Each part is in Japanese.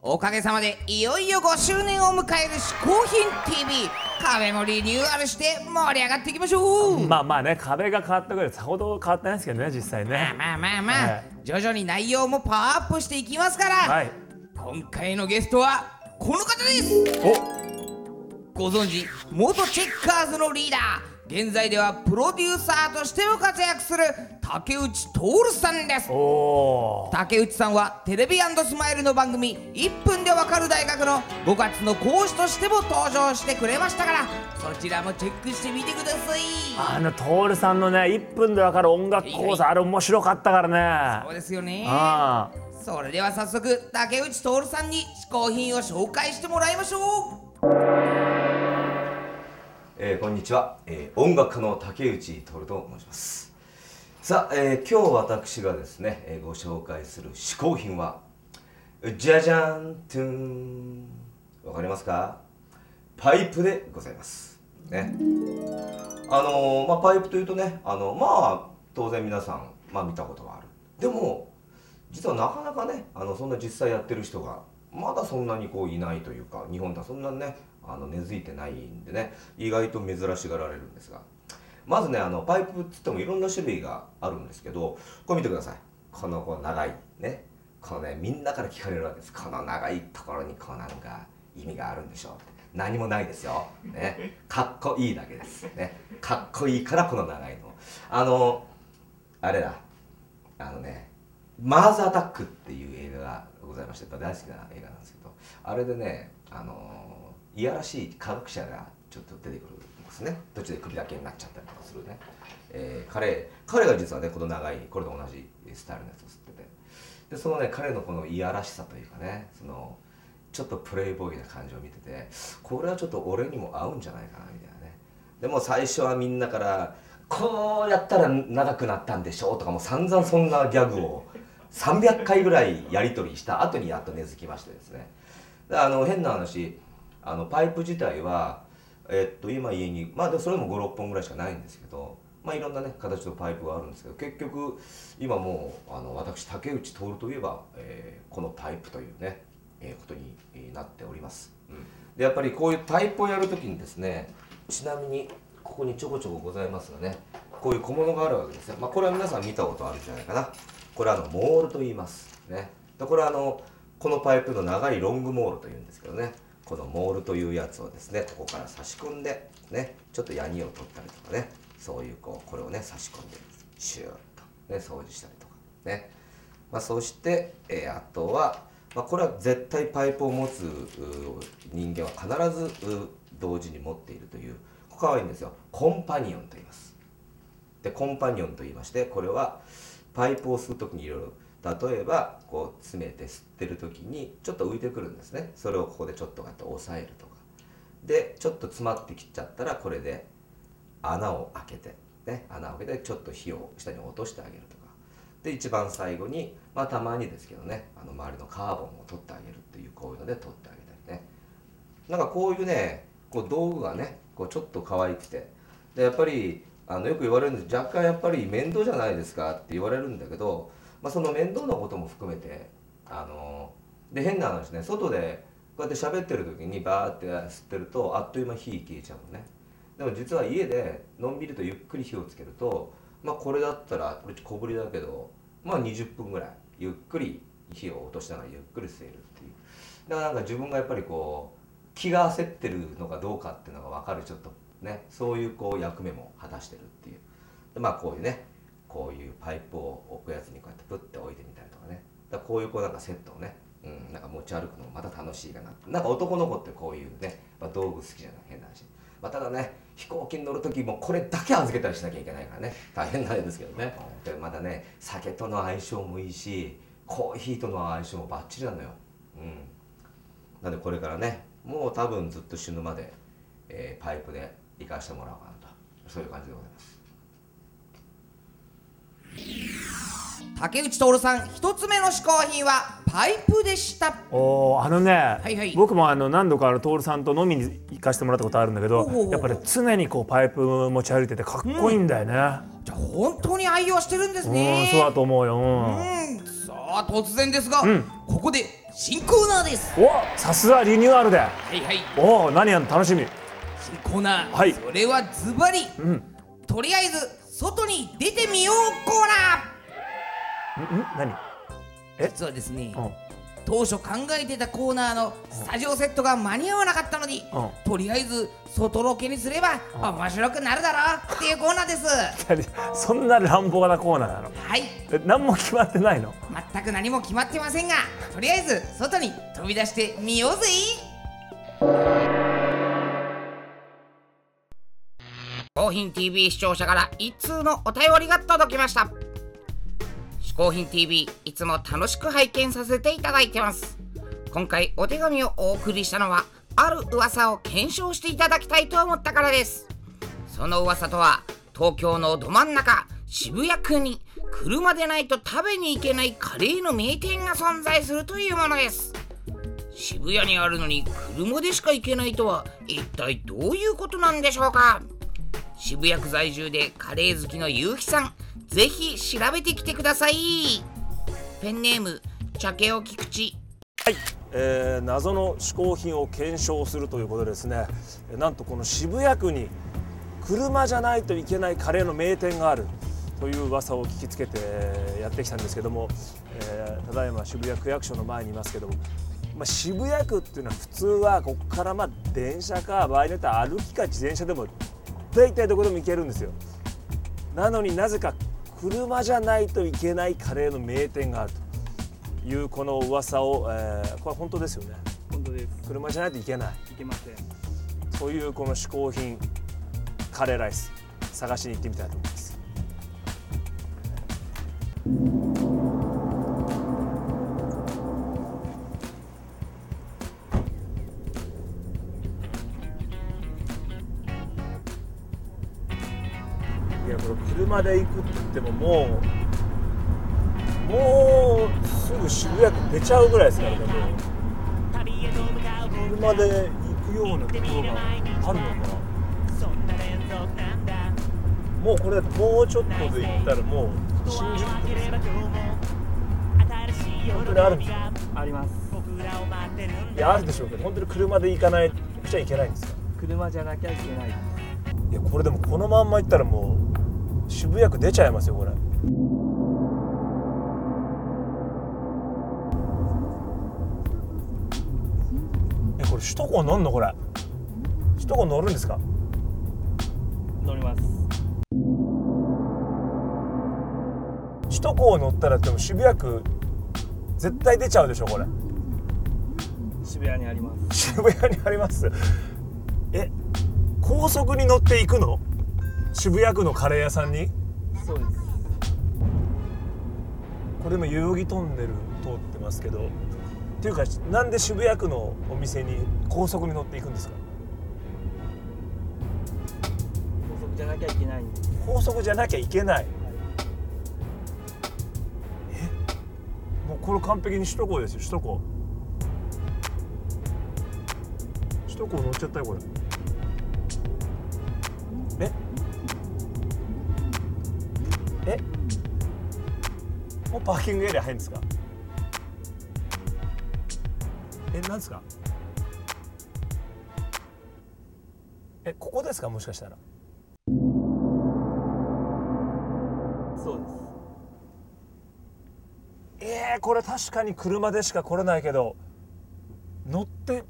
おかげさまでいよいよ5周年を迎える「嗜好品 TV」壁もリニューアルして盛り上がっていきましょう。まあまあね壁が変わったぐらいさほど変わってないですけどね実際ね。まあまあまあ、はい徐々に内容もパワーアップしていきますから、はい今回のゲストはこの方ですおご存知元チェッカーズのリーダー現在ではプロデューサーとしても活躍する竹内徹さんです。竹内さんはテレビスマイルの番組「1分でわかる大学」の5月の講師としても登場してくれましたからそちらもチェックしてみてください。あの徹さんのね1分でわかる音楽講座あれ面白かったからね。そうですよね。あそれでは早速竹内徹さんに嗜好品を紹介してもらいましょうえーこんにちは、えー音楽家の竹内徹と申します。さあ、えー今日私がですね、えーご紹介する嗜好品はじゃじゃんトゥーン。わかりますか？パイプでございます。ね。あのーまあパイプというとねあのまあ当然皆さん、まあ、見たことがある。でも実はなかなかねあのそんな実際やってる人がまだそんなにこういないというか日本ではそんなにねあの根付いてないんでね意外と珍しがられるんですが。まずねあのパイプっつってもいろんな種類があるんですけどこれ見てください。このこう長い。ね。このねみんなから聞かれるわけです。この長いところにこうなんか意味があるんでしょうって。何もないですよ、ね、かっこいいだけです、ね、かっこいいからこの長いの。あのあれだ。あのねマーズアタックっていう映画がございまして大好きな映画なんですけどあれでねあのいやらしい科学者がちょっと出てくるんですね。途中で首だけになっちゃったりとかするね、えー彼彼が実はねこの長いこれと同じスタイルのやつを吸ってて。でそのね彼のこのいやらしさというかねそのちょっとプレイボーイな感じを見ててこれはちょっと俺にも合うんじゃないかなみたいなね。でも最初はみんなからこうやったら長くなったんでしょうとかもう散々そんなギャグを300回ぐらいやり取りした後にやっと根付きましてですね。であの変な話あのパイプ自体はえっと今家にまあでもそれでも56本ぐらいしかないんですけどまあいろんなね形のパイプがあるんですけど結局今もうあの私竹内徹といえば、えーこのパイプというね、えーことになっております、うん。でやっぱりこういうパイプをやるときにですねちなみにここにちょこちょこございますがねこういう小物があるわけですよ、まあ、これは皆さん見たことあるんじゃないかな。これはあのモールと言います。ね。でこれはあのこのパイプの長いロングモールというんですけどね。このモールというやつをですねここから差し込んでね。ちょっとヤニを取ったりとかね。そういうこうこれをね差し込んでシューッとね掃除したりとか。ね。まあ、そして、えーあとは、まあ、これは絶対パイプを持つ人間は必ず同時に持っているというここかわいいんですよ。コンパニオンと言います。でコンパニオンと言いましてこれはパイプを吸う時にいろいろ例えばこう詰めて吸ってる時にちょっと浮いてくるんですね。それをここでちょっとこうやって押さえるとか。でちょっと詰まってきちゃったらこれで穴を開けてね穴を開けてちょっと火を下に落としてあげるとか。で一番最後にまあたまにですけどねあの周りのカーボンを取ってあげるっていうこういうので取ってあげたりね。なんかこういうねこう道具がねこうちょっと可愛くて。でやっぱりあのよく言われるんです。若干やっぱり面倒じゃないですかって言われるんだけど、まあ、その面倒なことも含めてあので変な話ね外でこうやって喋ってる時にバーって吸ってるとあっという間火消えちゃうのね。でも実は家でのんびりとゆっくり火をつけるとまあこれだったらこれ小ぶりだけどまあ20分ぐらいゆっくり火を落としながらゆっくり吸えるっていう。だからなんか自分がやっぱりこう気が焦ってるのかどうかっていうのが分かるちょっとねそういうこう役目も果たしてるっていう。でまあこういうねこういうパイプを置くやつにこうやってプッて置いてみたりとかね。だこういうこうなんかセットをね、うん、なんか持ち歩くのもまた楽しいかな。なんか男の子ってこういうね、まあ、道具好きじゃない変な話、まあ、ただね飛行機に乗る時もこれだけ預けたりしなきゃいけないからね。大変なんですけどね。でまたね酒との相性もいいしコーヒーとの相性もバッチリなのよ。うん。なんでこれからねもう多分ずっと死ぬまで、えーパイプで行かしてもらおうかなと。そういう感じでございます。竹内徹さん一つ目の嗜好品はパイプでした。おーあのね、いはい。僕もあの何度かあの徹さんと飲みに行かせてもらったことあるんだけどやっぱり常にこうパイプ持ち歩いててかっこいいんだよね、じゃあ本当に愛用してるんですうんねそうだと思うよ、うん。うん。さあ突然ですが、ん。ここで新コーナーです。おさすがリニューアルで。はいはい。おお何やんの楽しみ新コーナー、はい。それはズバリ、ん。とりあえず外に出てみようコーナんん何？ー実はですね、うん。当初考えてたコーナーのスタジオセットが間に合わなかったのに、うん。とりあえず外ロケにすれば面白くなるだろうっていうコーナーです。何そんな乱暴なコーナーなの？はい。え何も決まってないの？全く何も決まってませんがとりあえず外に飛び出してみようぜ嗜好品 TV 視聴者から一通のお便りが届きました。嗜好品 TV いつも楽しく拝見させていただいてます。今回お手紙をお送りしたのはある噂を検証していただきたいと思ったからです。その噂とは東京のど真ん中渋谷区に車でないと食べに行けないカレーの名店が存在するというものです。渋谷にあるのに車でしか行けないとは一体どういうことなんでしょうか？渋谷区在住でカレー好きのゆうきさんぜひ調べてきてください。ペンネーム茶けお菊池。はい。えー謎の嗜好品を検証するということでですね。なんとこの渋谷区に車じゃないといけないカレーの名店がある。という噂を聞きつけてやってきたんですけども、えーただいま渋谷区役所の前にいますけども、まあ、渋谷区っていうのは普通はここからまあ電車か場合によっては歩きか自転車でも大体どこでも行けるんですよなのになぜか車じゃないといけないカレーの名店があるというこの噂を、えーこれ本当ですよね本当です。車じゃないといけないいけません。そういうこの嗜好品カレーライス探しに行ってみたいと思いますこれ車で行くって言ってももうもうすぐ渋谷区出ちゃうぐらいですからねもう車で行くようなところがあるのかなもうこれもうちょっとで行ったらもう新宿区ですよ本当にあるんですかあります。いやあるでしょうけど本当に車で行かないくちゃいけないんですか車じゃなきゃいけない。いやこれでもこのまんま行ったらもう渋谷区出ちゃいますよこれ。えこれ首都高乗んの？これ。首都高乗るんですか？乗ります。首都高乗ったらでも渋谷区絶対出ちゃうでしょこれ。渋谷にあります。渋谷にあります？え高速に乗っていくの？渋谷区のカレー屋さんに？そうです。これ今代々木トンネル通ってますけどっていうかなんで渋谷区のお店に高速に乗っていくんですか？高速じゃなきゃいけないんで。す。高速じゃなきゃいけない。え？もうこれ完璧に首都高ですよ。首都高。首都高乗っちゃったよこれ。え？え？もうパーキングエリア入るんですか？えなんですか？えここですか？もしかしたら。そうです。えー、これ確かに車でしか来れないけど乗って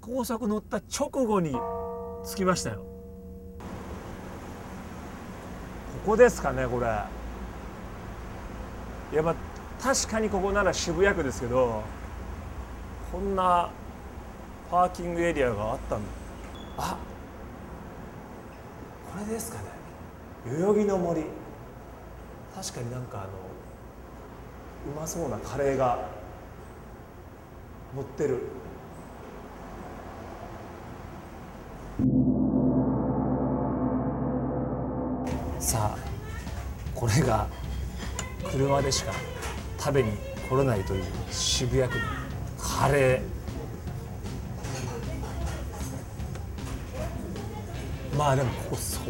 高速乗った直後に着きましたよここですかねこれ。やまあ確かにここなら渋谷区ですけどこんなパーキングエリアがあったんだ。あこれですかね。代々木の森。確かになんかあのうまそうなカレーが乗ってる。さあこれが車でしか食べに来れないという渋谷区のカレー。まあでもここ相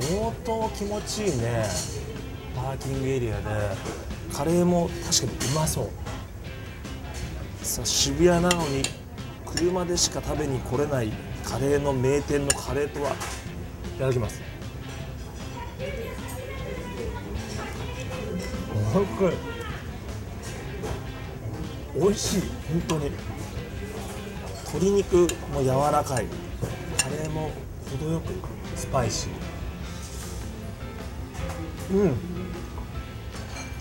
当気持ちいいね。パーキングエリアで。カレーも確かにうまそう。さあ渋谷なのに車でしか食べに来れないカレーの名店のカレーとは。いただきます。美味しい本当に。鶏肉も柔らかい。カレーも程よくスパイシー。うん。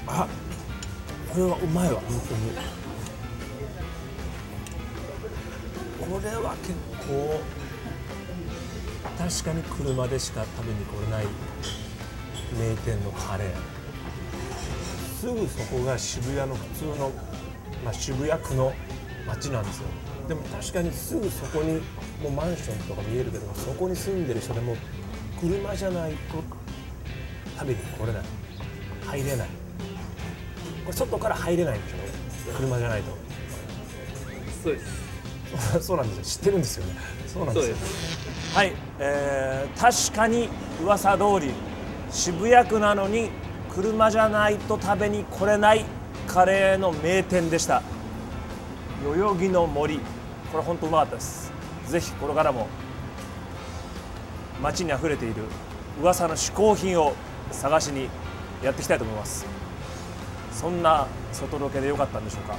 あこれはうまいわ本当に。これは結構確かに車でしか食べに来れない名店のカレー。すぐそこが渋谷の普通の、まあ、渋谷区の街なんですよ。でも確かにすぐそこにもうマンションとか見えるけどそこに住んでる人でも車じゃないと食べに来れない。入れない。これ外から入れないんでしょ車じゃないと。そうです。そうなんですよ。知ってるんですよね。そうなんですよ。はい、えー確かに噂通り渋谷区なのに車じゃないと食べに来れないカレーの名店でした。代々木の森。これ本当うまかったです。ぜひこれからも街にあふれている噂の嗜好品を探しにやっていきたいと思います。そんな外ロケで良かったんでしょうか。